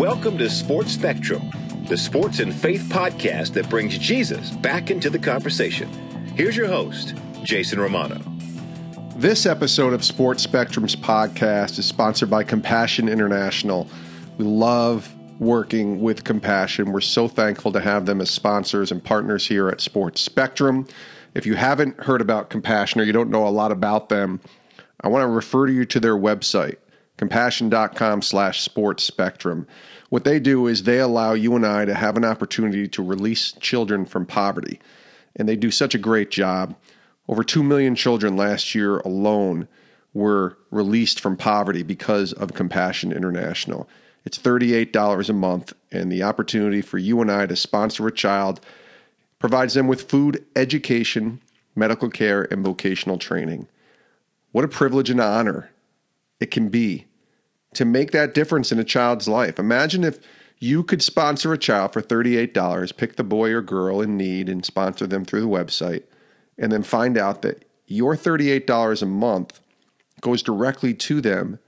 Welcome to Sports Spectrum, the sports and faith podcast that brings Jesus back into the conversation. Here's your host, Jason Romano. This episode of Sports Spectrum's podcast is sponsored by Compassion International. We love working with Compassion. We're so thankful to have them as sponsors and partners here at Sports Spectrum. If you haven't heard about Compassion or you don't know a lot about them, I want to refer you to their website, compassion.com slash sports spectrum. What they do is they allow you and I to have an opportunity to release children from poverty. And they do such a great job. Over 2 million children last year alone were released from poverty because of Compassion International. It's $38 a month, and the opportunity for you and I to sponsor a child provides them with food, education, medical care, and vocational training. What a privilege and honor it can be to make that difference in a child's life. Imagine if you could sponsor a child for $38, pick the boy or girl in need and sponsor them through the website, and then find out that your $38 a month goes directly to them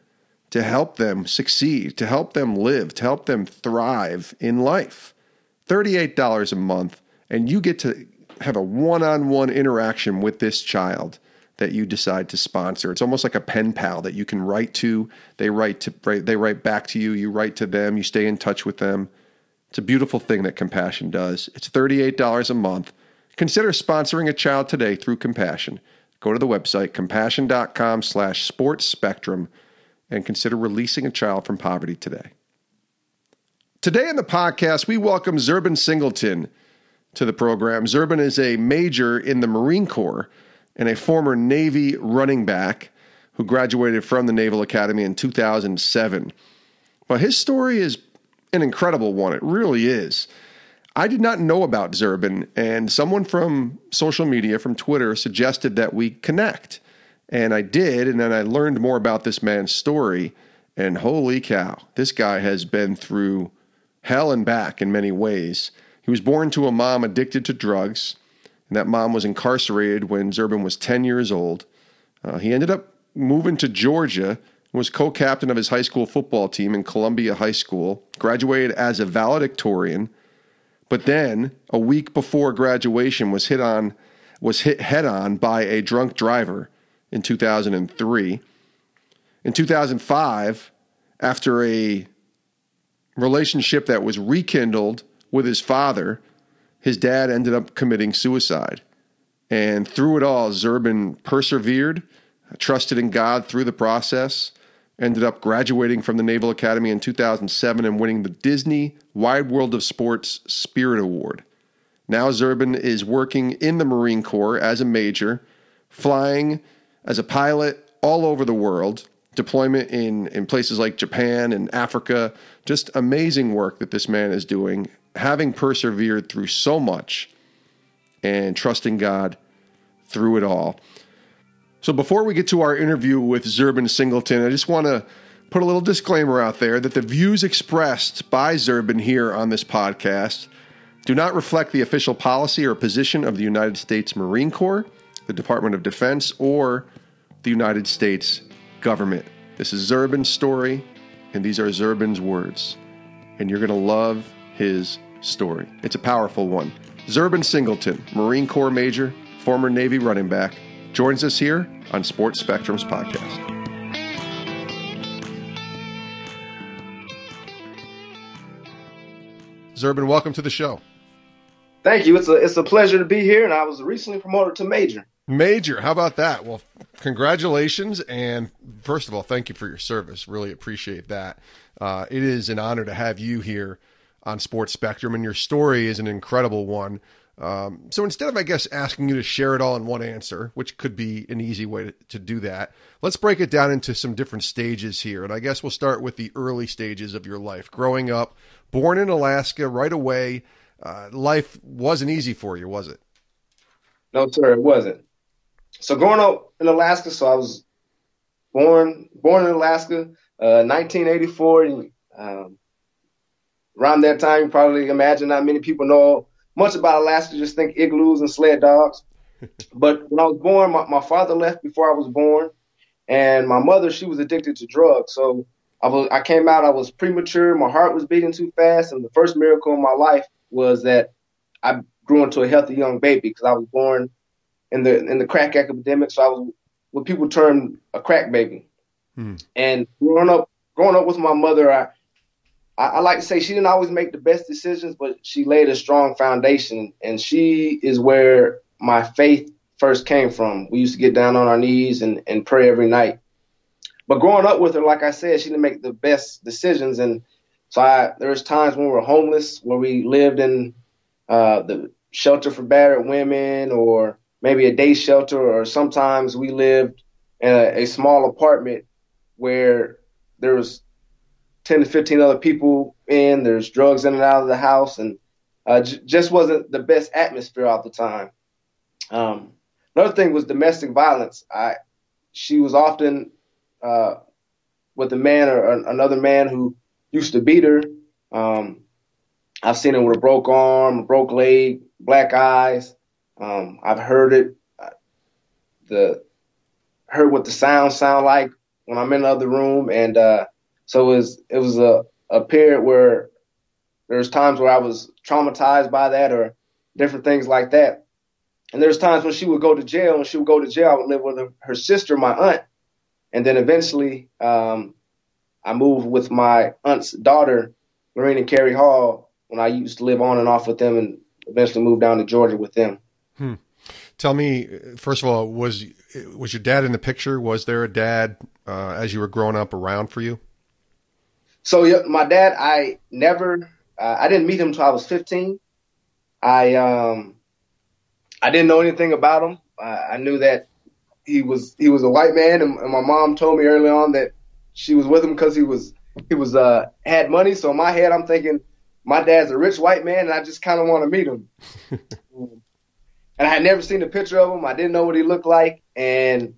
to help them succeed, to help them live, to help them thrive in life. $38 a month, and you get to have a one on one interaction with this child that you decide to sponsor. It's almost like a pen pal that you can write to. They write to they write back to you. You write to them. You stay in touch with them. It's a beautiful thing that Compassion does. It's $38 a month. Consider sponsoring a child today through Compassion. Go to the website compassion.com slash sports spectrum and consider releasing a child from poverty today. Today in the podcast, we welcome Zerbin Singleton to the program. Zerbin is a major in the Marine Corps and a former Navy running back who graduated from the Naval Academy in 2007. But his story is an incredible one. It really is. I did not know about Zerbin, and someone from social media, from Twitter, suggested that we connect. And I did, and then I learned more about this man's story. And holy cow, this guy has been through hell and back in many ways. He was born to a mom addicted to drugs, and that mom was incarcerated when Zerbin was 10 years old. Uh, he ended up moving to Georgia, was co captain of his high school football team in Columbia High School, graduated as a valedictorian, but then a week before graduation was hit on was hit head on by a drunk driver in 2003. In 2005, after a relationship that was rekindled with his father, his dad ended up committing suicide. And through it all, Zerbin persevered, trusted in God through the process, ended up graduating from the Naval Academy in 2007 and winning the Disney Wide World of Sports Spirit Award. Now Zerbin is working in the Marine Corps as a major, flying as a pilot all over the world, deployment in, in places like Japan and Africa. Just amazing work that this man is doing, having persevered through so much and trusting God through it all. So, before we get to our interview with Zerbin Singleton, I just want to put a little disclaimer out there that the views expressed by Zerbin here on this podcast do not reflect the official policy or position of the United States Marine Corps, the Department of Defense, or the United States government. This is Zerbin's story, and these are Zerbin's words. And you're going to love his story. It's a powerful one. Zerbin Singleton, Marine Corps Major, former Navy running back, joins us here on Sports Spectrum's podcast. Zerbin, welcome to the show. Thank you. It's a it's a pleasure to be here, and I was recently promoted to major. Major, how about that? Well, congratulations, and first of all, thank you for your service. Really appreciate that. Uh, it is an honor to have you here on Sports Spectrum, and your story is an incredible one. Um, so instead of, I guess, asking you to share it all in one answer, which could be an easy way to, to do that, let's break it down into some different stages here. And I guess we'll start with the early stages of your life. Growing up, born in Alaska right away, uh, life wasn't easy for you, was it? No, sir, it wasn't. So growing up in Alaska, so I was born born in Alaska, uh, 1984. Um, around that time, you probably imagine not many people know much about Alaska. Just think igloos and sled dogs. but when I was born, my, my father left before I was born, and my mother she was addicted to drugs. So I was I came out I was premature, my heart was beating too fast, and the first miracle in my life was that I grew into a healthy young baby because I was born in the in the crack epidemic, so I was what people term a crack baby. Hmm. And growing up growing up with my mother, I, I I like to say she didn't always make the best decisions, but she laid a strong foundation, and she is where my faith first came from. We used to get down on our knees and, and pray every night. But growing up with her, like I said, she didn't make the best decisions, and so I, there was times when we were homeless, where we lived in uh, the shelter for battered women, or maybe a day shelter, or sometimes we lived in a, a small apartment where there was 10 to 15 other people in. There's drugs in and out of the house, and uh, j- just wasn't the best atmosphere all the time. Um, another thing was domestic violence. I she was often uh, with a man or another man who used to beat her. Um, I've seen her with a broke arm, a broke leg, black eyes. Um, I've heard it, uh, the heard what the sounds sound like when I'm in the other room, and uh, so it was it was a a period where there's times where I was traumatized by that or different things like that. And there's times when she would go to jail. When she would go to jail, I would live with her, her sister, my aunt, and then eventually um, I moved with my aunt's daughter, Lorraine and Carrie Hall, when I used to live on and off with them, and eventually moved down to Georgia with them. Hmm. Tell me, first of all, was was your dad in the picture? Was there a dad uh, as you were growing up around for you? So yeah, my dad, I never, uh, I didn't meet him until I was 15. I um, I didn't know anything about him. I knew that he was he was a white man, and, and my mom told me early on that she was with him because he was he was uh had money. So in my head, I'm thinking my dad's a rich white man, and I just kind of want to meet him. and I had never seen a picture of him. I didn't know what he looked like, and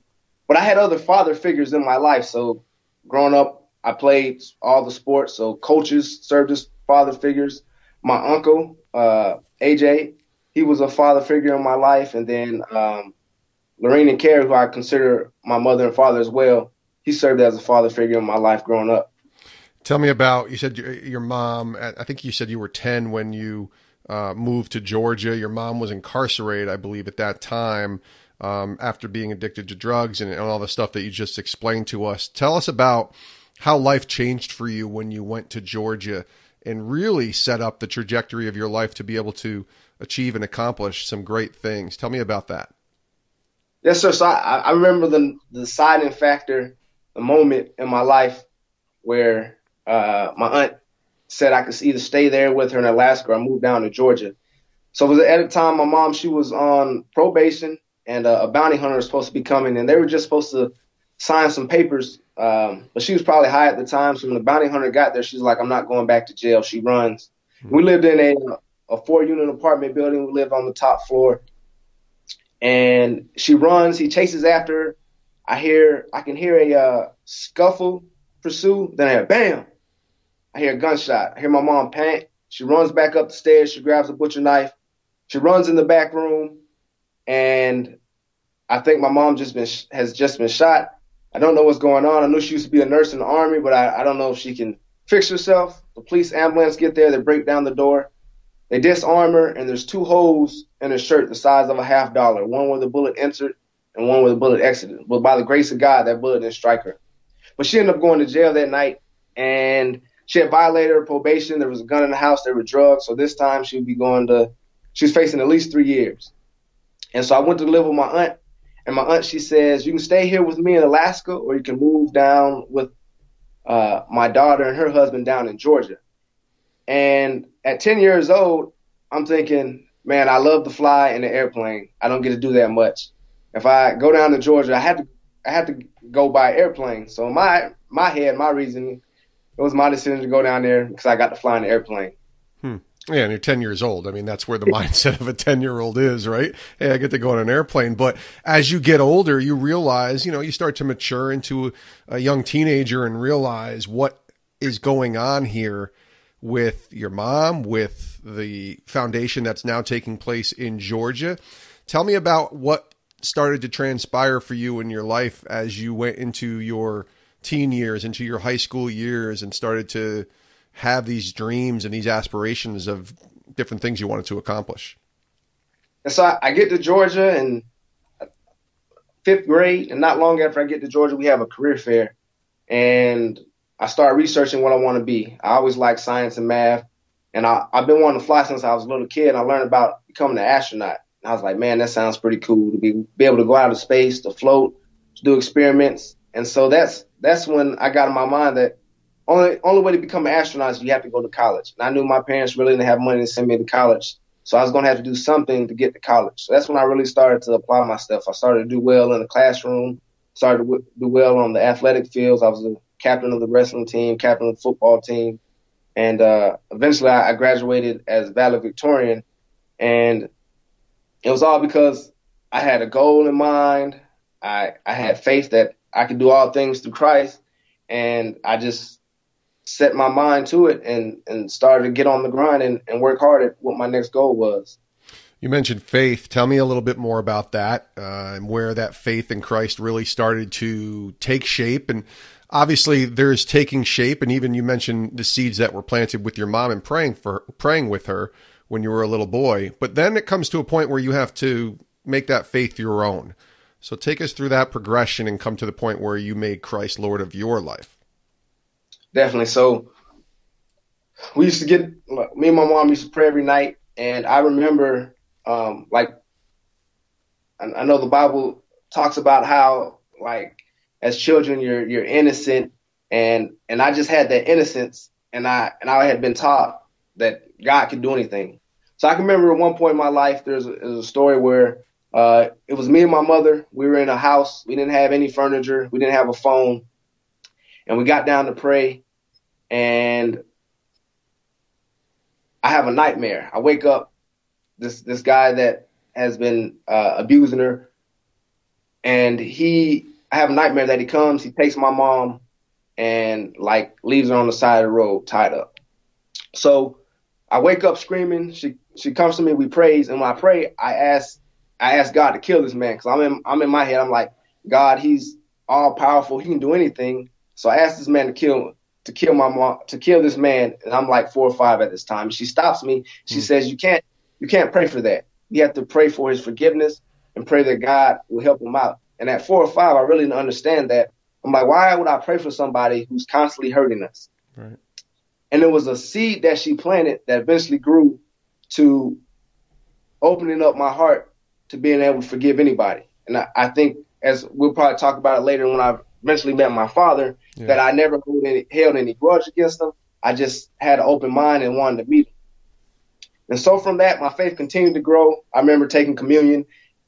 but I had other father figures in my life. So growing up, I played all the sports. So coaches served as father figures. My uncle, uh, AJ, he was a father figure in my life, and then um, Lorraine and Carrie, who I consider my mother and father as well, he served as a father figure in my life growing up. Tell me about, you said your, your mom, I think you said you were 10 when you uh, moved to Georgia. Your mom was incarcerated, I believe, at that time um, after being addicted to drugs and, and all the stuff that you just explained to us. Tell us about how life changed for you when you went to Georgia and really set up the trajectory of your life to be able to achieve and accomplish some great things. Tell me about that. Yes, sir. So I, I remember the the deciding factor, the moment in my life where uh, my aunt said I could either stay there with her in Alaska or move down to Georgia. So it was at the time my mom she was on probation and uh, a bounty hunter was supposed to be coming and they were just supposed to sign some papers. Um, but she was probably high at the time. So when the bounty hunter got there, she's like, I'm not going back to jail. She runs. Mm-hmm. We lived in a, a four unit apartment building. We lived on the top floor and she runs. He chases after her. I hear, I can hear a uh, scuffle pursue. Then I hear bam. I hear a gunshot. I hear my mom panic. She runs back up the stairs. She grabs a butcher knife. She runs in the back room, and I think my mom just been has just been shot. I don't know what's going on. I know she used to be a nurse in the army, but I, I don't know if she can fix herself. The police ambulance get there. They break down the door. They disarm her, and there's two holes in her shirt the size of a half dollar. One where the bullet entered, and one where the bullet exited. But by the grace of God, that bullet didn't strike her. But she ended up going to jail that night, and she had violated her probation. There was a gun in the house. There were drugs. So this time she would be going to, she was facing at least three years. And so I went to live with my aunt, and my aunt she says, you can stay here with me in Alaska, or you can move down with uh, my daughter and her husband down in Georgia. And at 10 years old, I'm thinking, man, I love to fly in the airplane. I don't get to do that much. If I go down to Georgia, I have to I have to go by airplane. So my my head, my reason, it was my decision to go down there because I got to fly the airplane. Hmm. Yeah, and you're 10 years old. I mean, that's where the mindset of a 10 year old is, right? Hey, I get to go on an airplane. But as you get older, you realize, you know, you start to mature into a young teenager and realize what is going on here with your mom, with the foundation that's now taking place in Georgia. Tell me about what started to transpire for you in your life as you went into your teen years, into your high school years, and started to have these dreams and these aspirations of different things you wanted to accomplish? And so I, I get to Georgia and fifth grade, and not long after I get to Georgia, we have a career fair, and I start researching what I want to be. I always like science and math, and I, I've been wanting to fly since I was a little kid. And I learned about becoming an astronaut. And I was like, man, that sounds pretty cool to be be able to go out of space, to float, to do experiments. And so that's that's when I got in my mind that only only way to become an astronaut is you have to go to college. And I knew my parents really didn't have money to send me to college. So I was going to have to do something to get to college. So that's when I really started to apply myself. I started to do well in the classroom, started to do well on the athletic fields. I was the captain of the wrestling team, captain of the football team. And uh, eventually I, I graduated as valedictorian. And it was all because I had a goal in mind. I, I had faith that I could do all things through Christ. And I just set my mind to it and, and started to get on the grind and, and work hard at what my next goal was. You mentioned faith. Tell me a little bit more about that uh, and where that faith in Christ really started to take shape. And obviously, there's taking shape. And even you mentioned the seeds that were planted with your mom and praying for praying with her when you were a little boy. But then it comes to a point where you have to make that faith your own. So take us through that progression and come to the point where you made Christ Lord of your life definitely. So we used to get me and my mom used to pray every night, and I remember um, like I know the Bible talks about how like as children you're you're innocent, and and I just had that innocence, and I and I had been taught that God could do anything. So I can remember at one point in my life there's a, there's a story where uh, it was me and my mother. We were in a house. We didn't have any furniture. We didn't have a phone. And we got down to pray and I have a nightmare. I wake up, this this guy that has been uh, abusing her, and he, I have a nightmare that he comes, he takes my mom, and like leaves her on the side of the road tied up. So I wake up screaming. She she comes to me. We praise, and when I pray, I ask I ask God to kill this man because I'm in I'm in my head. I'm like God, he's all powerful. He can do anything. So I asked this man to kill to kill my mom, to kill this man, and I'm like four or five at this time. She stops me. She mm. says, "You can't, you can't pray for that. You have to pray for his forgiveness and pray that God will help him out." And at four or five, I really didn't understand that. I'm like, why would I pray for somebody who's constantly hurting us? Right. And it was a seed that she planted that eventually grew to opening up my heart to being able to forgive anybody. And I, I think, as we'll probably talk about it later when I eventually met my father, yeah. that I never held any, held any grudge against him. I just had an open mind and wanted to meet him. And so from that, my faith continued to grow. I remember taking communion,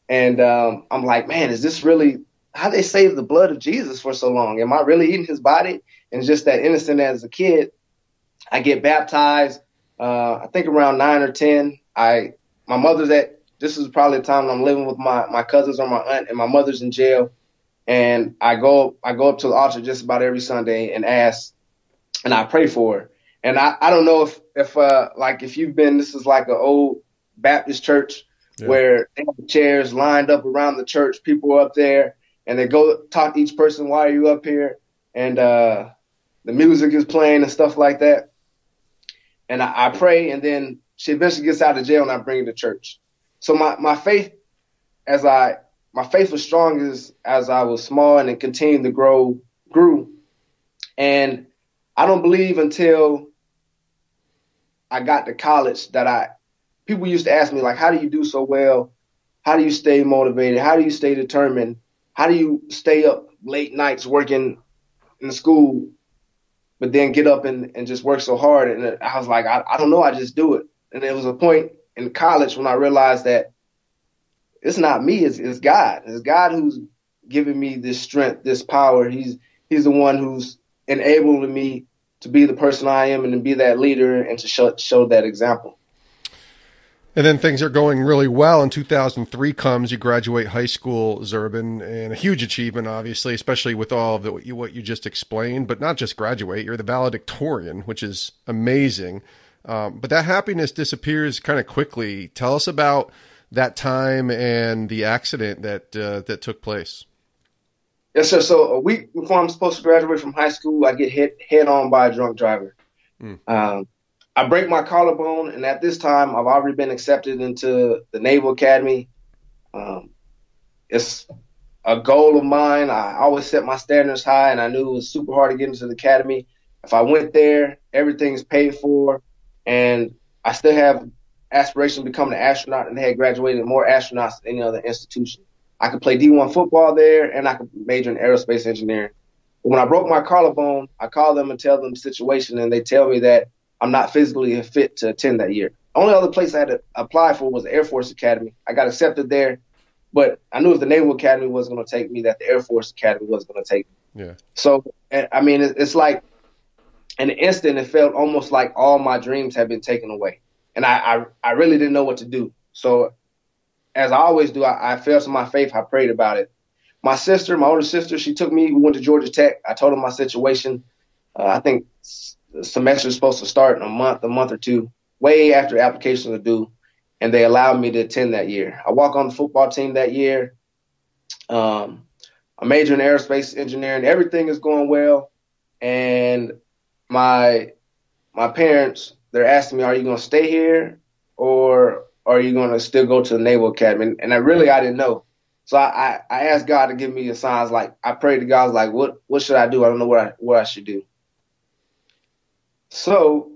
and um, I'm like, man, is this really how they saved the blood of Jesus for so long? Am I really eating his body? And just that innocent as a kid, I get baptized. Uh, I think around nine or ten. I my mother's at. This is probably the time I'm living with my my cousins or my aunt, and my mother's in jail and I go I go up to the altar just about every Sunday and ask, and I pray for her. And I, I don't know if if uh like if you've been this is like an old Baptist church yeah. where they have chairs lined up around the church, people are up there, and they go talk to each person why are you up here, and uh the music is playing and stuff like that. And I, I pray, and then she eventually gets out of jail, and I bring her to church. So my my faith, as I my faith was strong as as I was small and it continued to grow grew. And I don't believe until I got to college that I people used to ask me like how do you do so well? How do you stay motivated? How do you stay determined? How do you stay up late nights working in school but then get up and, and just work so hard and I was like I, I don't know, I just do it. And there was a point in college when I realized that it's not me, it's, it's God. It's God who's giving me this strength, this power. He's he's the one who's enabling me to be the person I am and to be that leader and to show show that example. And then things are going really well. In 2003 comes, you graduate high school, Zerbin, and a huge achievement, obviously, especially with all of the, what, you, what you just explained. But not just graduate, you're the valedictorian, which is amazing. Um, but that happiness disappears kind of quickly. Tell us about that time and the accident that uh, that took place? Yes, sir. So a week before I'm supposed to graduate from high school, I get hit head on by a drunk driver. Mm. Um, I break my collarbone, and at this time, I've already been accepted into the Naval Academy. Um, it's a goal of mine. I always set my standards high, and I knew it was super hard to get into the academy. If I went there, everything's paid for, and I still have aspiration to become an astronaut, and they had graduated more astronauts than any other institution. I could play D1 football there and I could major in aerospace engineering. But when I broke my collarbone, I call them and tell them the situation and they tell me that I'm not physically fit to attend that year. Only other place I had to apply for was the Air Force Academy. I got accepted there, but I knew if the Naval Academy was going to take me, that the Air Force Academy was going to take me. Yeah. So, I mean, it's like in an instant, it felt almost like all my dreams had been taken away. And I, I, I really didn't know what to do. So as I always do, I, I fell to my faith. I prayed about it. My sister, my older sister, she took me. We went to Georgia Tech. I told her my situation. Uh, I think the semester is supposed to start in a month, a month or two, way after applications are due, and they allowed me to attend that year. I walk on the football team that year. Um, I major in aerospace engineering. Everything is going well, and my my parents they're asking me, "Are you going to stay here, or are you going to still go to the Naval Academy? And, and I really, I didn't know. So I, I, I asked God to give me the signs. Like I prayed to God, I like, what, what should I do? I don't know what I, what I should do. So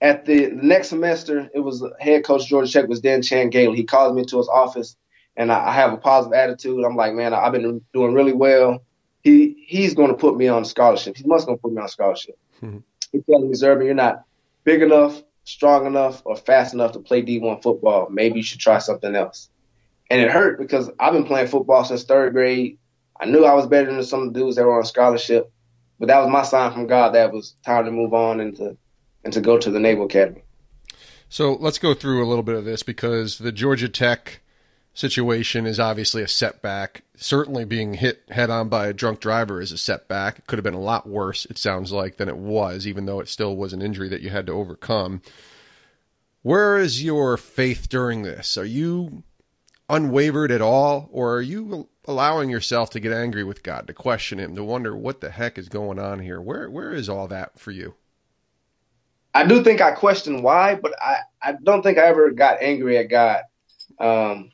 at the, the next semester, it was head coach Georgia Tech was Dan Chan Gailey. He called me into his office and I, I have a positive attitude. I'm like, man, I've been doing really well. He, he's going to put me on scholarship. He must going to put me on scholarship. Mm-hmm. He telling me, Zerbin, you're not big enough, strong enough or fast enough to play D1 football. Maybe you should try something else. And it hurt because I've been playing football since third grade. I knew I was better than some dudes that were on scholarship, but that was my sign from God that it was time to move on and to and to go to the Naval Academy. So let's go through a little bit of this because the Georgia Tech situation is obviously a setback. Certainly being hit head on by a drunk driver is a setback. It could have been a lot worse, it sounds like, than it was, even though it still was an injury that you had to overcome. Where is your faith during this? Are you unwavered at all, or are you allowing yourself to get angry with God, to question Him, to wonder what the heck is going on here? Where Where is all that for you? I do think I question why, but I, I don't think I ever got angry at God. Um,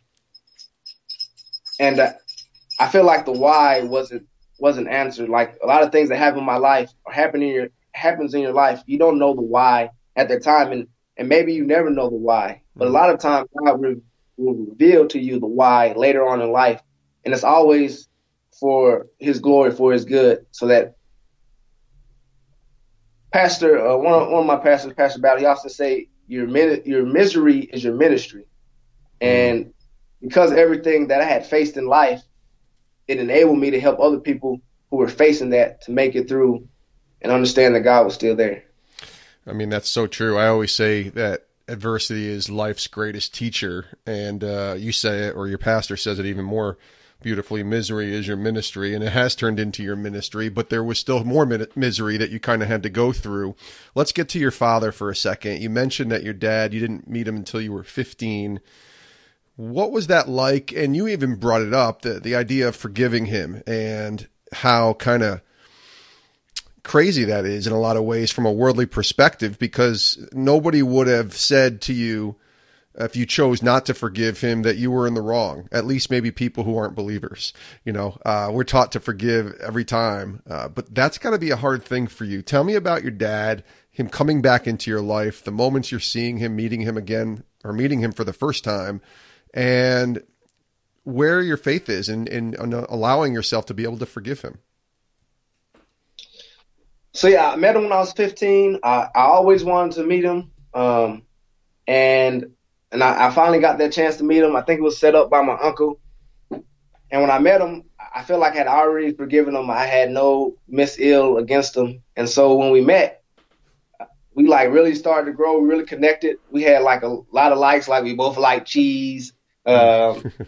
and uh, I feel like the why wasn't wasn't answered. Like a lot of things that happen in my life or happen in your happens in your life, you don't know the why at the time, and and maybe you never know the why. But a lot of times God will, will reveal to you the why later on in life, and it's always for His glory, for His good, so that Pastor, uh, one, of, one of my pastors, Pastor Battle, he often say, your, your misery is your ministry. And because everything that I had faced in life, it enabled me to help other people who were facing that to make it through and understand that God was still there. I mean, that's so true. I always say that adversity is life's greatest teacher. And uh, you say it, or your pastor says it even more beautifully misery is your ministry and it has turned into your ministry but there was still more misery that you kind of had to go through let's get to your father for a second you mentioned that your dad you didn't meet him until you were 15 what was that like? And you even brought it up the the idea of forgiving him and how kind of crazy that is in a lot of ways from a worldly perspective because nobody would have said to you if you chose not to forgive him that you were in the wrong at least maybe people who aren't believers you know uh, we're taught to forgive every time uh, but that's got to be a hard thing for you tell me about your dad him coming back into your life the moments you're seeing him meeting him again or meeting him for the first time and where your faith is in, in, in allowing yourself to be able to forgive him. So yeah, I met him when I was 15. I, I always wanted to meet him. Um, and, and I, I, finally got that chance to meet him. I think it was set up by my uncle. And when I met him, I felt like I had already forgiven him. I had no miss ill against him. And so when we met, we like really started to grow. We really connected. We had like a lot of likes. Like we both like cheese. Um,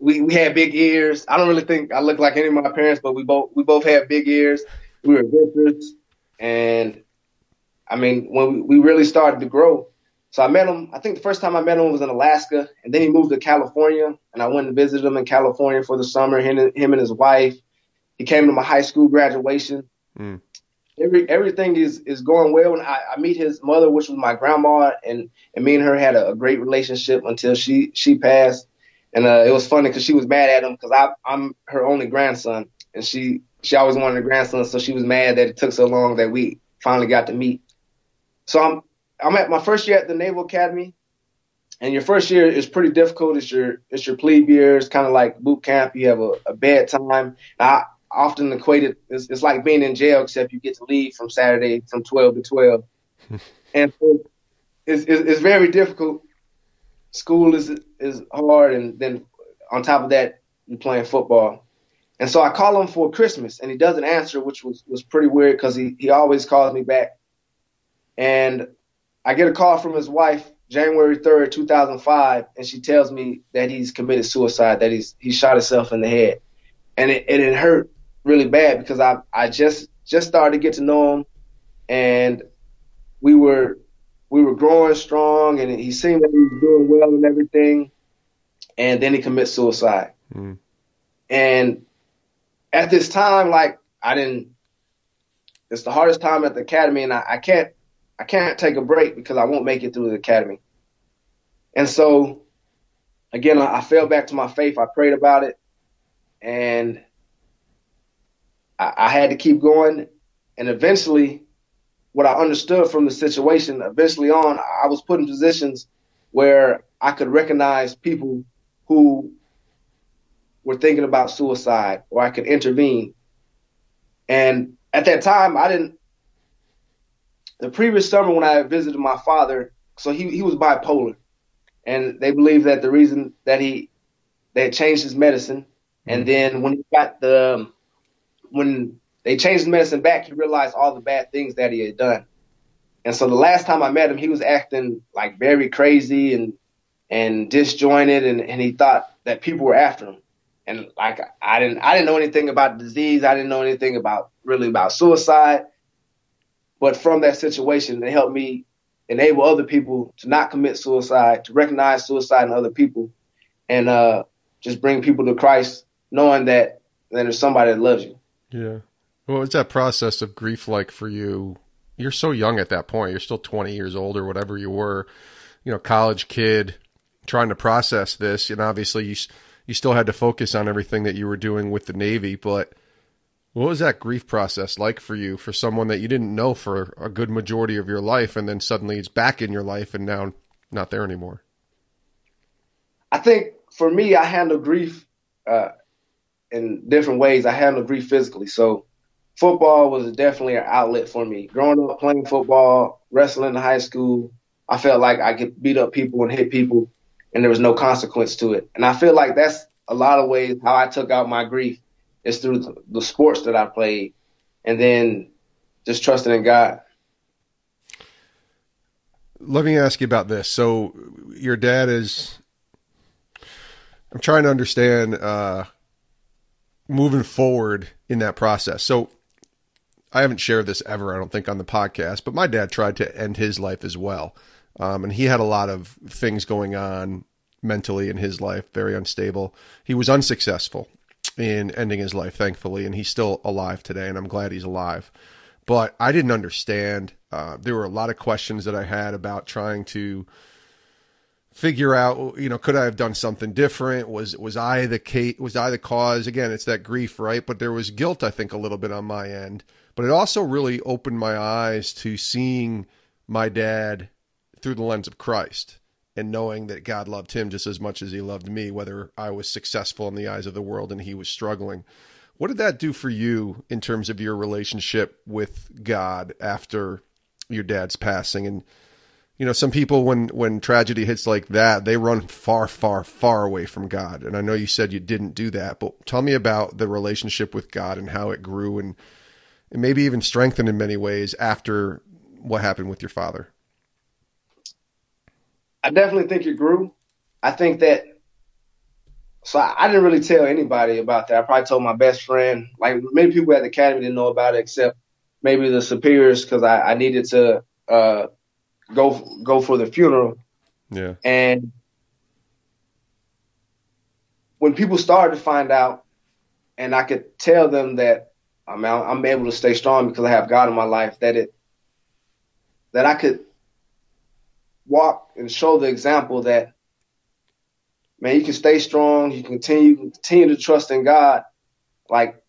we we had big ears. I don't really think I look like any of my parents, but we both we both had big ears. We were adventurous, and I mean when we, we really started to grow, So I met him. I think the first time I met him was in Alaska, and then he moved to California, and I went and visited him in California for the summer. Him and, him and his wife. He came to my high school graduation. Mm. Every everything is is going well, and I, I meet his mother, which was my grandma, and and me and her had a, a great relationship until she she passed. And uh, it was funny because she was mad at him because I I'm her only grandson, and she she always wanted a grandson, so she was mad that it took so long that we finally got to meet. So I'm I'm at my first year at the Naval Academy, and your first year is pretty difficult. It's your it's your plebe year. It's kind of like boot camp. You have a, a bad time. I often equated. It's, it's like being in jail, except you get to leave from Saturday from 12 to 12, and so it's, it's it's very difficult. School is is hard, and then on top of that, you're playing football. And so I call him for Christmas, and he doesn't answer, which was was pretty weird because he he always calls me back. And I get a call from his wife January 3rd, 2005, and she tells me that he's committed suicide, that he's he shot himself in the head, and it and it hurt really bad because I I just just started to get to know him, and we were we were growing strong, and he seemed like he was doing well and everything, and then he commits suicide, mm. and at this time, like I didn't. It's the hardest time at the academy, and I, I can't I can't take a break because I won't make it through the academy. And so, again, I, I fell back to my faith. I prayed about it, and I, I had to keep going. And eventually, what I understood from the situation, eventually on, I was put in positions where I could recognize people who were thinking about suicide, or I could intervene. And at that time, I didn't the previous summer when I visited my father, so he he was bipolar, and they believe that the reason that he they had changed his medicine, and mm-hmm. then when he got the when they changed his medicine back, he realized all the bad things that he had done. And so the last time I met him, he was acting like very crazy and and disjointed, and, and he thought that people were after him. And like I didn't I didn't know anything about disease. I didn't know anything about really about suicide. But from that situation, it helped me enable other people to not commit suicide, to recognize suicide in other people, and uh, just bring people to Christ, knowing that, that there's somebody that loves you. Yeah. What was that process of grief like for you? You're so young at that point. You're still 20 years old or whatever you were, you know, college kid trying to process this. And obviously you, you still had to focus on everything that you were doing with the Navy, but what was that grief process like for you, for someone that you didn't know for a good majority of your life, and then suddenly it's back in your life and now not there anymore? I think for me, I handle grief uh, in different ways. I handle grief physically. So football was definitely an outlet for me. Growing up playing football, wrestling in high school, I felt like I could beat up people and hit people, and there was no consequence to it. And I feel like that's a lot of ways how I took out my grief is through the sports that I played, and then just trusting in God. Let me ask you about this. So, your dad is. I'm trying to understand uh, moving forward in that process. So, I haven't shared this ever, I don't think, on the podcast, but my dad tried to end his life as well. Um, and he had a lot of things going on mentally in his life, very unstable. He was unsuccessful in ending his life, thankfully, and he's still alive today, and I'm glad he's alive. But I didn't understand. Uh, there were a lot of questions that I had about trying to figure out, you know, could I have done something different? Was was I the case, was I the cause? Again, it's that grief, right? But there was guilt, I think, a little bit on my end. But it also really opened my eyes to seeing my dad through the lens of Christ and knowing that God loved him just as much as he loved me, whether I was successful in the eyes of the world and he was struggling. What did that do for you in terms of your relationship with God after your dad's passing? And you know, some people when when tragedy hits like that, they run far, far, far away from God. And I know you said you didn't do that, but tell me about the relationship with God and how it grew and, and maybe even strengthened in many ways after what happened with your father. I definitely think it grew. I think that. So I, I, didn't really tell anybody about that. I probably told my best friend. Like many people at the academy didn't know about it, except maybe the superiors, because I, I, needed to uh, go go for the funeral. Yeah. And when people started to find out, and I could tell them that I mean, I'm able to stay strong because I have God in my life, that it that I could walk and show the example that man, you can stay strong, you can continue continue to trust in God. Like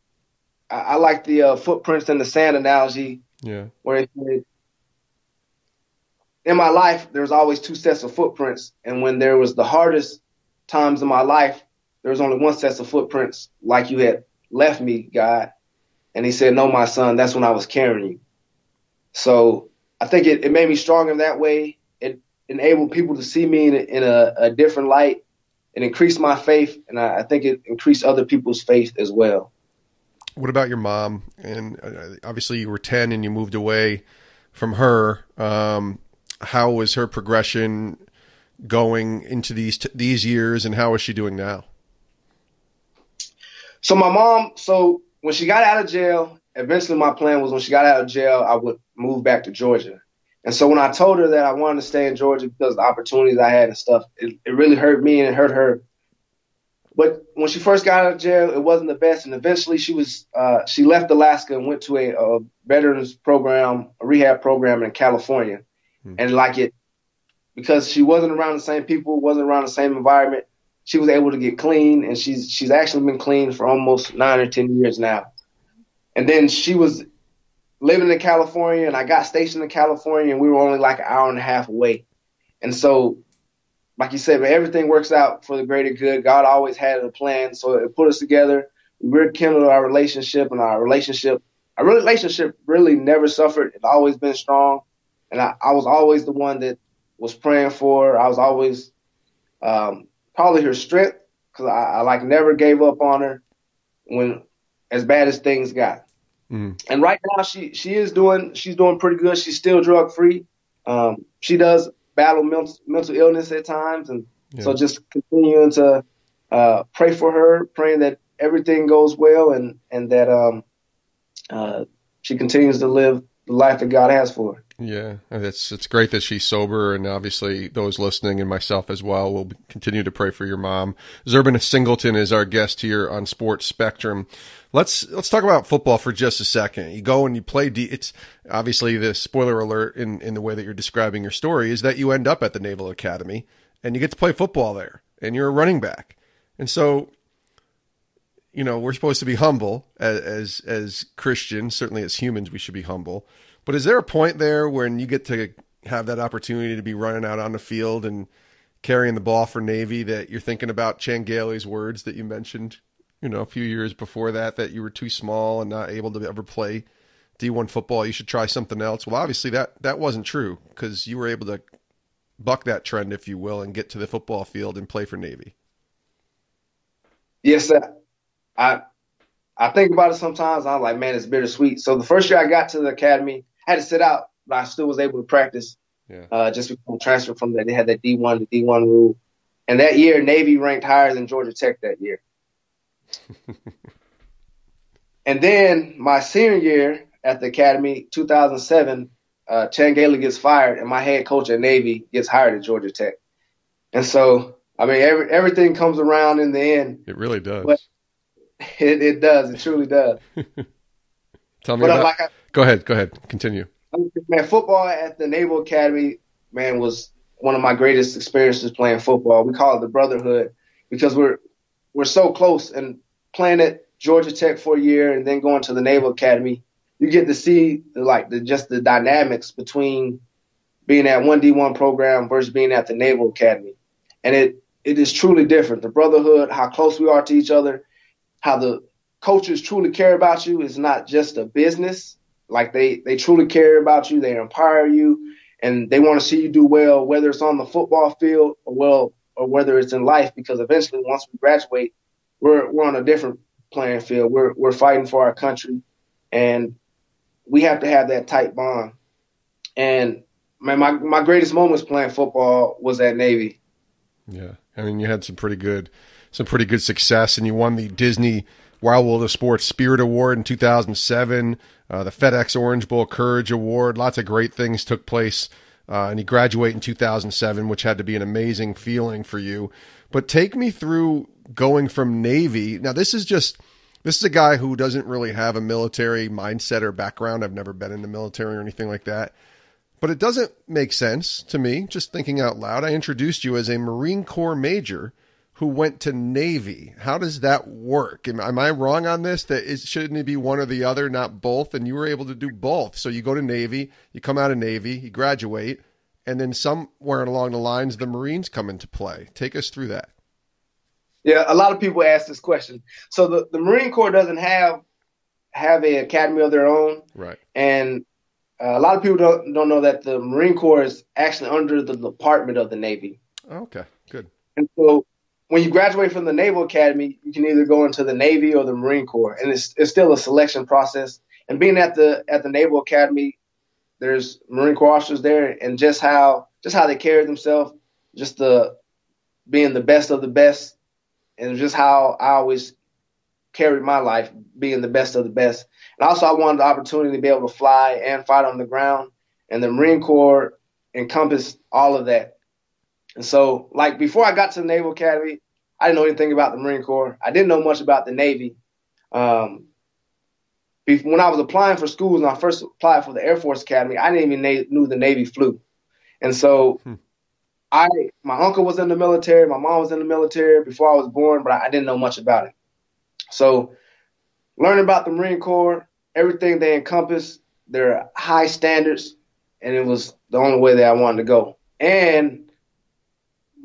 I, I like the uh, footprints in the sand analogy. Yeah. Where it, it, in my life, there's always two sets of footprints, and when there was the hardest times in my life, there was only one set of footprints, like you had left me, God. And He said, "No, my son, that's when I was carrying you." So I think it, it made me stronger that way. It enabled people to see me in, a, in a, a different light. It increased my faith, and I, I think it increased other people's faith as well. What about your mom? And uh, obviously, you were ten and you moved away from her. Um, how was her progression going into these t- these years, and how is she doing now? So my mom, so when she got out of jail, eventually my plan was when she got out of jail, I would move back to Georgia. And so when I told her that I wanted to stay in Georgia because of the opportunities I had and stuff, it, it really hurt me and it hurt her. But when she first got out of jail, it wasn't the best. And eventually she was, uh, she left Alaska and went to a, a veterans program, a rehab program in California. Hmm. And like it, because she wasn't around the same people, wasn't around the same environment, she was able to get clean. And she's, she's actually been clean for almost nine or 10 years now. And then she was living in California and I got stationed in California and we were only like an hour and a half away. And so, like you said, everything works out for the greater good. God always had a plan. So it put us together. We rekindled our relationship and our relationship, our relationship really never suffered. It's always been strong. And I, I was always the one that was praying for her. I was always, um, probably her strength because I, I like never gave up on her when as bad as things got. Mm. And right now she she is doing she's doing pretty good. She's still drug free. Um, she does battle mental, mental illness at times, and yeah. so just continuing to uh, pray for her, praying that everything goes well, and and that um, uh, she continues to live the life that God has for her. Yeah, it's it's great that she's sober, and obviously those listening and myself as well will continue to pray for your mom. Zerbin Singleton is our guest here on Sports Spectrum. Let's let's talk about football for just a second. You go and you play. It's obviously the spoiler alert in in the way that you're describing your story is that you end up at the Naval Academy and you get to play football there, and you're a running back, and so you know we're supposed to be humble as as, as Christians. Certainly, as humans, we should be humble. But is there a point there when you get to have that opportunity to be running out on the field and carrying the ball for Navy that you're thinking about Chan Gailey's words that you mentioned you know, a few years before that, that you were too small and not able to ever play D1 football. You should try something else. Well, obviously that, that wasn't true because you were able to buck that trend, if you will, and get to the football field and play for Navy. Yes, sir. I, I think about it sometimes. I'm like, man, it's bittersweet. So the first year I got to the academy, had to sit out, but I still was able to practice. Yeah. Uh, just because transfer from that, they had that D1 to D1 rule. And that year, Navy ranked higher than Georgia Tech that year. and then my senior year at the academy, 2007, uh, Chan Gailey gets fired, and my head coach at Navy gets hired at Georgia Tech. And so, I mean, every, everything comes around in the end. It really does. But it, it does. It truly does. Tell me but uh, about. Like I, go ahead. Go ahead. Continue. Man, football at the Naval Academy, man, was one of my greatest experiences playing football. We call it the brotherhood because we're we're so close and playing at Georgia Tech for a year and then going to the Naval Academy, you get to see like the just the dynamics between being at one D1 program versus being at the Naval Academy. And it it is truly different. The brotherhood, how close we are to each other, how the coaches truly care about you is not just a business. Like they they truly care about you, they empower you, and they want to see you do well, whether it's on the football field or well or whether it's in life, because eventually once we graduate, we're we're on a different playing field. We're we're fighting for our country, and we have to have that tight bond. And man, my my greatest moments playing football was at Navy. Yeah, I mean, you had some pretty good some pretty good success, and you won the Disney Wide World of Sports Spirit Award in 2007, uh, the FedEx Orange Bowl Courage Award. Lots of great things took place uh, and you graduate in 2007, which had to be an amazing feeling for you. But take me through going from Navy. Now, this is just this is a guy who doesn't really have a military mindset or background. I've never been in the military or anything like that. But it doesn't make sense to me, just thinking out loud. I introduced you as a Marine Corps major who went to Navy. How does that work? Am, am I wrong on this? That is, shouldn't it be one or the other, not both? And you were able to do both. So you go to Navy, you come out of Navy, you graduate, and then somewhere along the lines, the Marines come into play. Take us through that. Yeah, a lot of people ask this question. So the, the Marine Corps doesn't have have a academy of their own, right? And uh, a lot of people don't don't know that the Marine Corps is actually under the Department of the Navy. Okay, good. And so when you graduate from the Naval Academy, you can either go into the Navy or the Marine Corps, and it's it's still a selection process. And being at the at the Naval Academy, there's Marine Corps officers there, and just how just how they carry themselves, just the being the best of the best, and just how I always carried my life, being the best of the best. And also, I wanted the opportunity to be able to fly and fight on the ground, and the Marine Corps encompassed all of that. And so, like before I got to the Naval Academy, I didn't know anything about the Marine Corps. I didn't know much about the Navy. Um, when I was applying for schools and I first applied for the Air Force Academy, I didn't even na- knew the Navy flew. And so, hmm. I my uncle was in the military, my mom was in the military before I was born, but I, I didn't know much about it. So, learning about the Marine Corps, everything they encompass, their high standards, and it was the only way that I wanted to go. And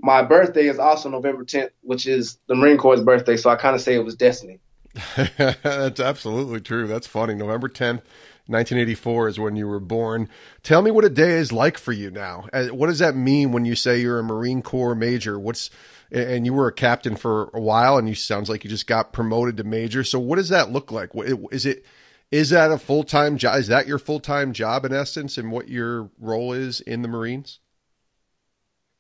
my birthday is also November 10th, which is the Marine Corps' birthday. So I kind of say it was destiny. That's absolutely true. That's funny. November 10th, 1984 is when you were born. Tell me what a day is like for you now. Uh, what does that mean when you say you're a Marine Corps major? What's and you were a captain for a while, and you sounds like you just got promoted to major. So what does that look like? Is it is that a full time job? Is that your full time job in essence, and what your role is in the Marines?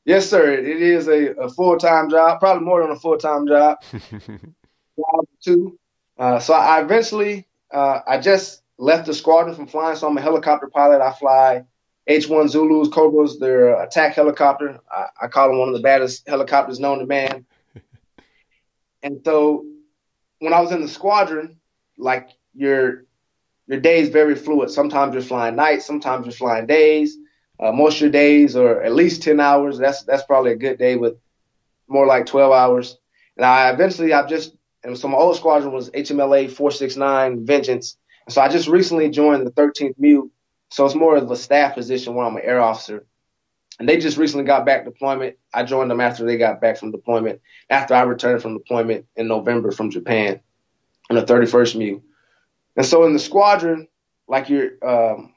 Yes, sir. It is a, a full time job, probably more than a full time job. job too. Uh, so I eventually, uh, I just left the squadron from flying. So I'm a helicopter pilot. I fly H-1 Zulus, Cobras. They're attack helicopter. I, I call them one of the baddest helicopters known to man. and so when I was in the squadron, like your your day is very fluid. Sometimes you're flying nights, sometimes you're flying days. Uh, most of your days are at least 10 hours. That's that's probably a good day with more like 12 hours. And I eventually I've just and so my old squadron was HMLA 469 Vengeance. And so I just recently joined the 13th MEU. So it's more of a staff position where I'm an air officer. And they just recently got back deployment. I joined them after they got back from deployment, after I returned from deployment in November from Japan in the 31st MEU. And so in the squadron, like you're um,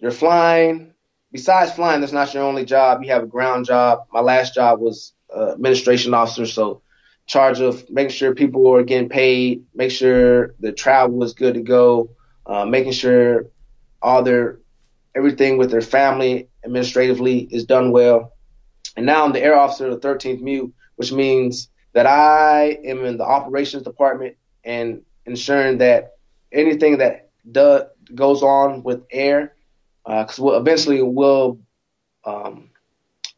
you're flying, besides flying, that's not your only job. You have a ground job. My last job was uh, administration officer, so charge of making sure people are getting paid, make sure the travel is good to go, uh, making sure all their everything with their family administratively is done well. And now I'm the air officer of the 13th MEU, which means that I am in the operations department and ensuring that anything that does goes on with air because uh, we'll, eventually we'll um,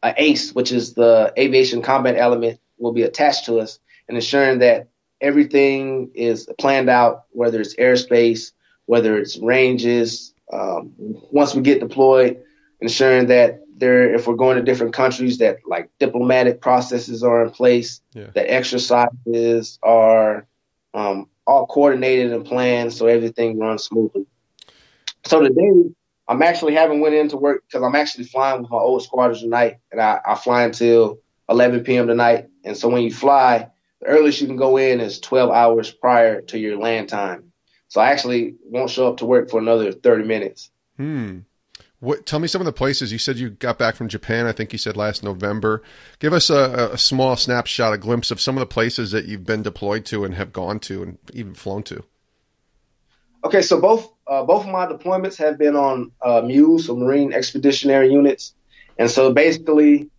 a ACE, which is the aviation combat element, will be attached to us and ensuring that everything is planned out, whether it's airspace, whether it's ranges. Um, once we get deployed, ensuring that there, if we're going to different countries, that like diplomatic processes are in place, yeah. that exercises are um, all coordinated and planned, so everything runs smoothly. So today I'm actually having went into work because I'm actually flying with my old squadron tonight, and I, I fly until 11 p.m. tonight. And so when you fly, the earliest you can go in is 12 hours prior to your land time. So I actually won't show up to work for another 30 minutes. Hmm. What, tell me some of the places you said you got back from Japan. I think you said last November. Give us a, a small snapshot, a glimpse of some of the places that you've been deployed to and have gone to and even flown to. Okay, so both uh, both of my deployments have been on uh, MEUs, so Marine Expeditionary Units, and so basically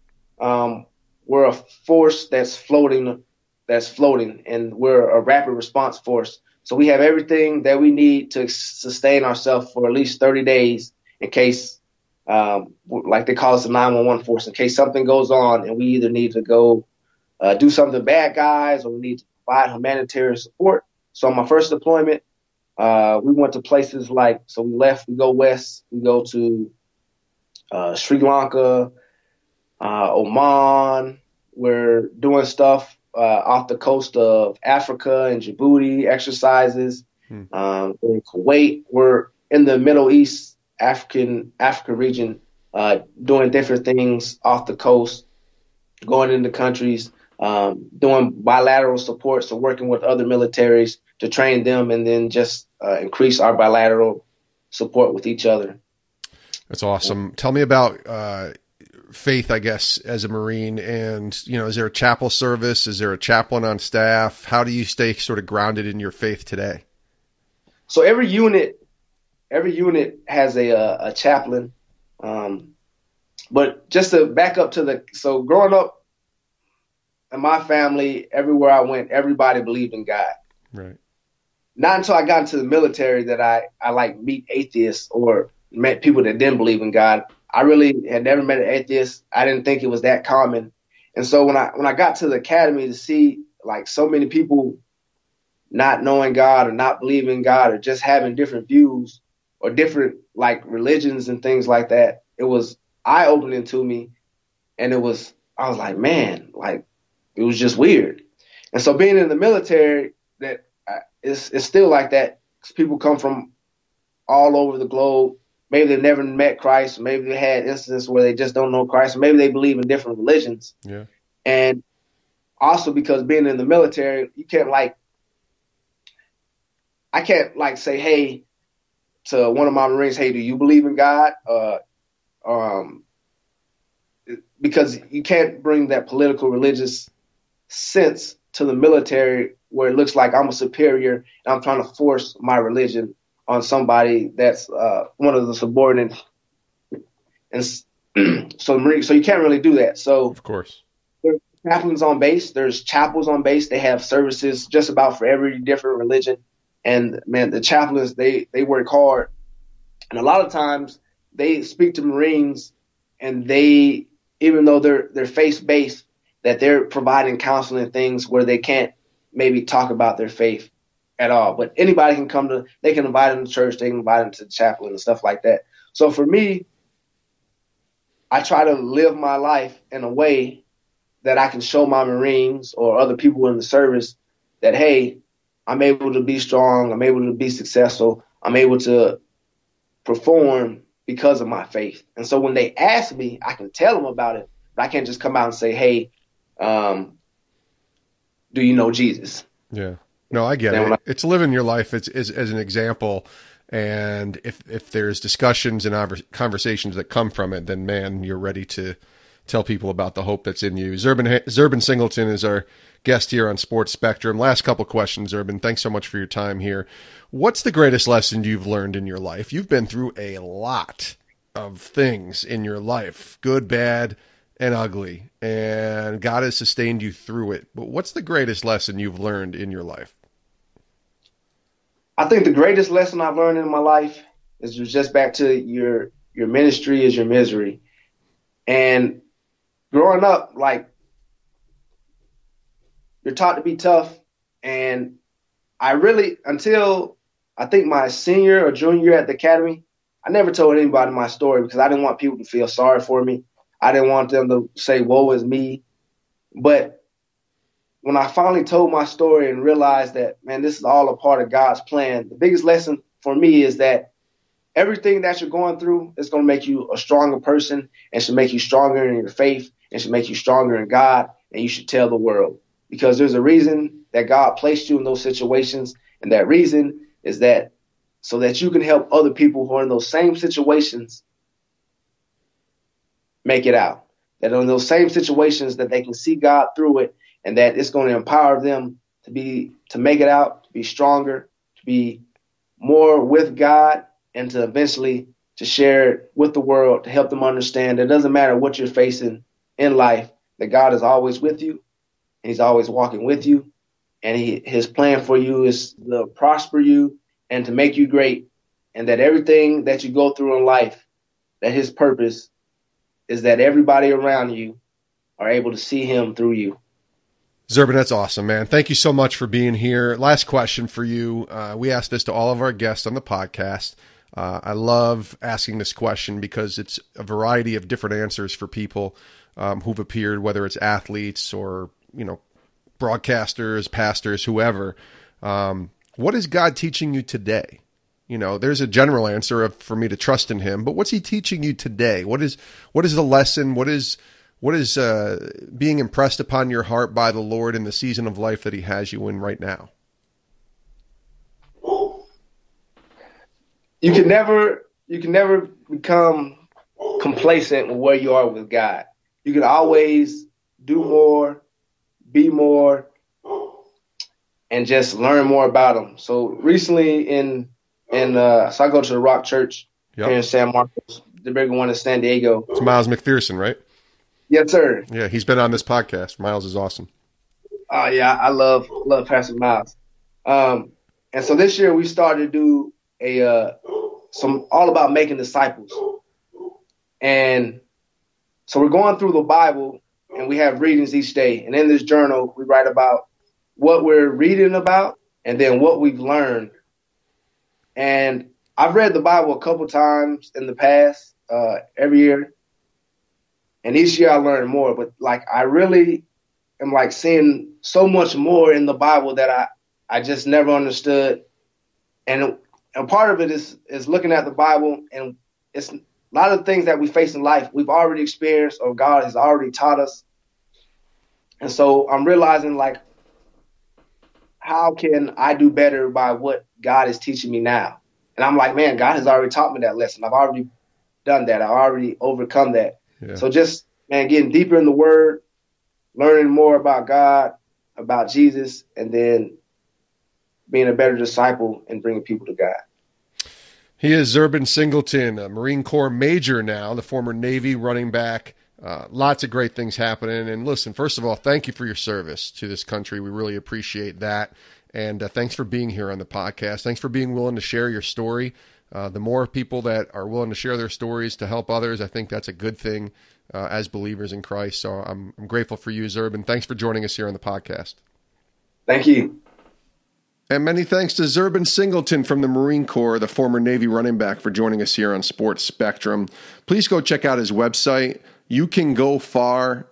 um, we're a force that's floating, that's floating, and we're a rapid response force. So we have everything that we need to sustain ourselves for at least 30 days in case um, like they call us the 911 force in case something goes on and we either need to go uh, do something bad guys or we need to provide humanitarian support. So on my first deployment, uh, we went to places like, so we left, we go west, we go to uh, Sri Lanka, uh, Oman. We're doing stuff uh, off the coast of Africa and Djibouti, exercises. Hmm. Um, in Kuwait, we're in the Middle East, African Africa region, uh, doing different things off the coast, going into countries, um, doing bilateral support, so working with other militaries to train them, and then just uh, increase our bilateral support with each other. That's awesome. Tell me about uh, faith, I guess, as a Marine, and you know, is there a chapel service? Is there a chaplain on staff? How do you stay sort of grounded in your faith today? So every unit, every unit has a a, a chaplain. Um, but just to back up to the so growing up in my family, everywhere I went, everybody believed in God. Right. Not until I got into the military that I I like meet atheists or met people that didn't believe in God. I really had never met an atheist. I didn't think it was that common. And so when I when I got to the academy to see like so many people not knowing God or not believing God or just having different views or different like religions and things like that, it was eye opening to me. And it was I was like, man, like it was just weird. And so being in the military, it's it's still like that. Cause people come from all over the globe maybe they've never met Christ, maybe they had instances where they just don't know Christ, maybe they believe in different religions. Yeah. And also because being in the military, you can't like I can't like say, hey, to one of my Marines, hey, do you believe in God? Uh, um, because you can't bring that political religious sense to the military where it looks like I'm a superior and I'm trying to force my religion on somebody that's uh, one of the subordinates. And so, Marine, so you can't really do that. So, of course, there's chaplains on base. There's chapels on base. They have services just about for every different religion. And man, the chaplains they they work hard, and a lot of times they speak to Marines, and they even though they're they're faith based, that they're providing counseling and things where they can't maybe talk about their faith at all. But anybody can come to, they can invite them to church, they can invite them to the chapel and stuff like that. So for me, I try to live my life in a way that I can show my Marines or other people in the service that, hey, I'm able to be strong, I'm able to be successful, I'm able to perform because of my faith. And so when they ask me, I can tell them about it, but I can't just come out and say, hey, um, do you know Jesus? Yeah. No, I get it. It's living your life as, as, as an example. And if, if there's discussions and conversations that come from it, then man, you're ready to tell people about the hope that's in you. Zerbin, Zerbin Singleton is our guest here on Sports Spectrum. Last couple questions, Zerbin. Thanks so much for your time here. What's the greatest lesson you've learned in your life? You've been through a lot of things in your life, good, bad, and ugly, and God has sustained you through it. But what's the greatest lesson you've learned in your life? I think the greatest lesson I've learned in my life is just back to your your ministry is your misery. And growing up, like you're taught to be tough, and I really until I think my senior or junior year at the academy, I never told anybody my story because I didn't want people to feel sorry for me. I didn't want them to say, "Woe is me." But when I finally told my story and realized that, man, this is all a part of God's plan, the biggest lesson for me is that everything that you're going through is going to make you a stronger person and should make you stronger in your faith and should make you stronger in God. And you should tell the world because there's a reason that God placed you in those situations. And that reason is that so that you can help other people who are in those same situations make it out. That in those same situations that they can see God through it and that it's going to empower them to be to make it out, to be stronger, to be more with God, and to eventually to share it with the world to help them understand that it doesn't matter what you're facing in life, that God is always with you, and He's always walking with you, and he, His plan for you is to prosper you and to make you great, and that everything that you go through in life that his purpose is that everybody around you are able to see him through you. Zerbin, that's awesome, man. Thank you so much for being here. Last question for you. Uh, we ask this to all of our guests on the podcast. Uh, I love asking this question because it's a variety of different answers for people um, who've appeared, whether it's athletes or you know broadcasters, pastors, whoever. Um, what is God teaching you today? You know, there's a general answer of, for me to trust in Him, but what's He teaching you today? What is what is the lesson? What is what is uh, being impressed upon your heart by the Lord in the season of life that He has you in right now? You can never you can never become complacent with where you are with God. You can always do more, be more, and just learn more about Him. So recently in and uh, so I go to the Rock Church yep. here in San Marcos, the bigger one in San Diego. It's Miles McPherson, right? Yes, sir. Yeah, he's been on this podcast. Miles is awesome. Oh yeah, I love love Pastor Miles. Um, and so this year we started to do a uh, some all about making disciples, and so we're going through the Bible and we have readings each day. And in this journal we write about what we're reading about and then what we've learned and I've read the Bible a couple times in the past, uh, every year. And each year I learn more, but like I really am like seeing so much more in the Bible that I, I just never understood. And, and part of it is, is looking at the Bible and it's a lot of things that we face in life we've already experienced or God has already taught us. And so I'm realizing like, how can I do better by what God is teaching me now. And I'm like, man, God has already taught me that lesson. I've already done that. I've already overcome that. Yeah. So just, man, getting deeper in the word, learning more about God, about Jesus, and then being a better disciple and bringing people to God. He is Zerbin Singleton, a Marine Corps major now, the former Navy running back. Uh, lots of great things happening. And listen, first of all, thank you for your service to this country. We really appreciate that. And uh, thanks for being here on the podcast. Thanks for being willing to share your story. Uh, the more people that are willing to share their stories to help others, I think that's a good thing uh, as believers in Christ. So I'm, I'm grateful for you, Zurb, and thanks for joining us here on the podcast. Thank you. And many thanks to Zerbin Singleton from the Marine Corps, the former Navy running back, for joining us here on Sports Spectrum. Please go check out his website, youcangofar.com,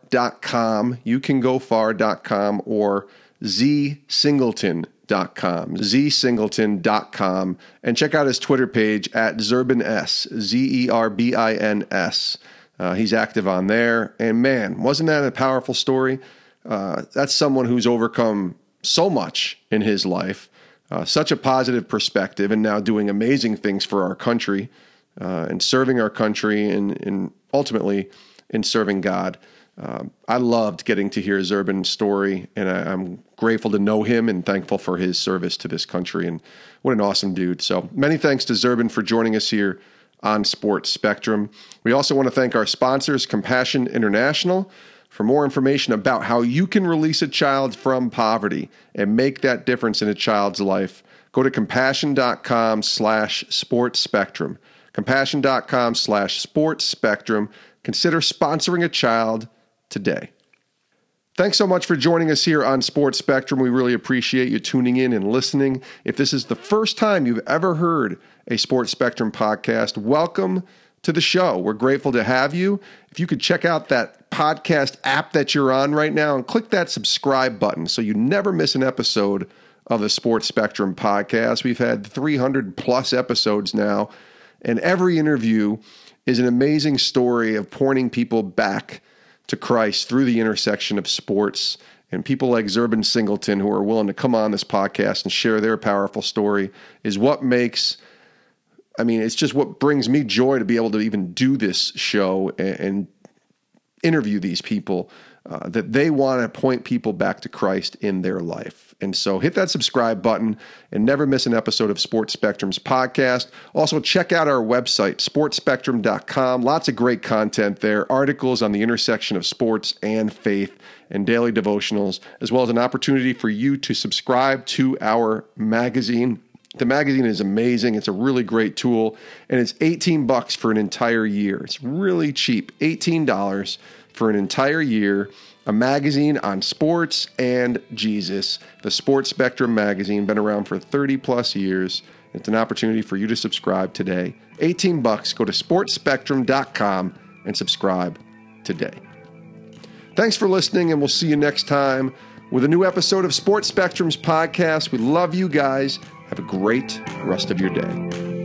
youcangofar.com, or zsingleton.com, zsingleton.com, and check out his Twitter page at Zerbin S, Z E R B I N S. Uh, he's active on there. And man, wasn't that a powerful story? Uh, that's someone who's overcome so much in his life, uh, such a positive perspective, and now doing amazing things for our country uh, and serving our country and, and ultimately in serving God. Um, I loved getting to hear Zerbin's story, and I, am grateful to know him and thankful for his service to this country. And what an awesome dude. So many thanks to Zerbin for joining us here on Sports Spectrum. We also want to thank our sponsors, Compassion International. For more information about how you can release a child from poverty and make that difference in a child's life, go to compassion.com slash sports spectrum. Compassion.com slash sports spectrum. Consider sponsoring a child today. Thanks so much for joining us here on Sports Spectrum. We really appreciate you tuning in and listening. If this is the first time you've ever heard a Sports Spectrum podcast, welcome to the show. We're grateful to have you. If you could check out that podcast app that you're on right now and click that subscribe button so you never miss an episode of the Sports Spectrum podcast. We've had 300 plus episodes now, and every interview is an amazing story of pointing people back to Christ through the intersection of sports and people like Zerbin Singleton who are willing to come on this podcast and share their powerful story is what makes I mean it's just what brings me joy to be able to even do this show and, and interview these people uh, that they want to point people back to Christ in their life. And so hit that subscribe button and never miss an episode of Sports Spectrum's podcast. Also, check out our website, sportspectrum.com. Lots of great content there, articles on the intersection of sports and faith, and daily devotionals, as well as an opportunity for you to subscribe to our magazine The magazine is amazing. It's a really great tool, and it's 18 bucks for an entire year. It's really cheap. $18 for an entire year. A magazine on sports and Jesus. The Sports Spectrum magazine been around for 30 plus years. It's an opportunity for you to subscribe today. 18 bucks. Go to sportspectrum.com and subscribe today. Thanks for listening, and we'll see you next time with a new episode of Sports Spectrum's podcast. We love you guys. Have a great rest of your day.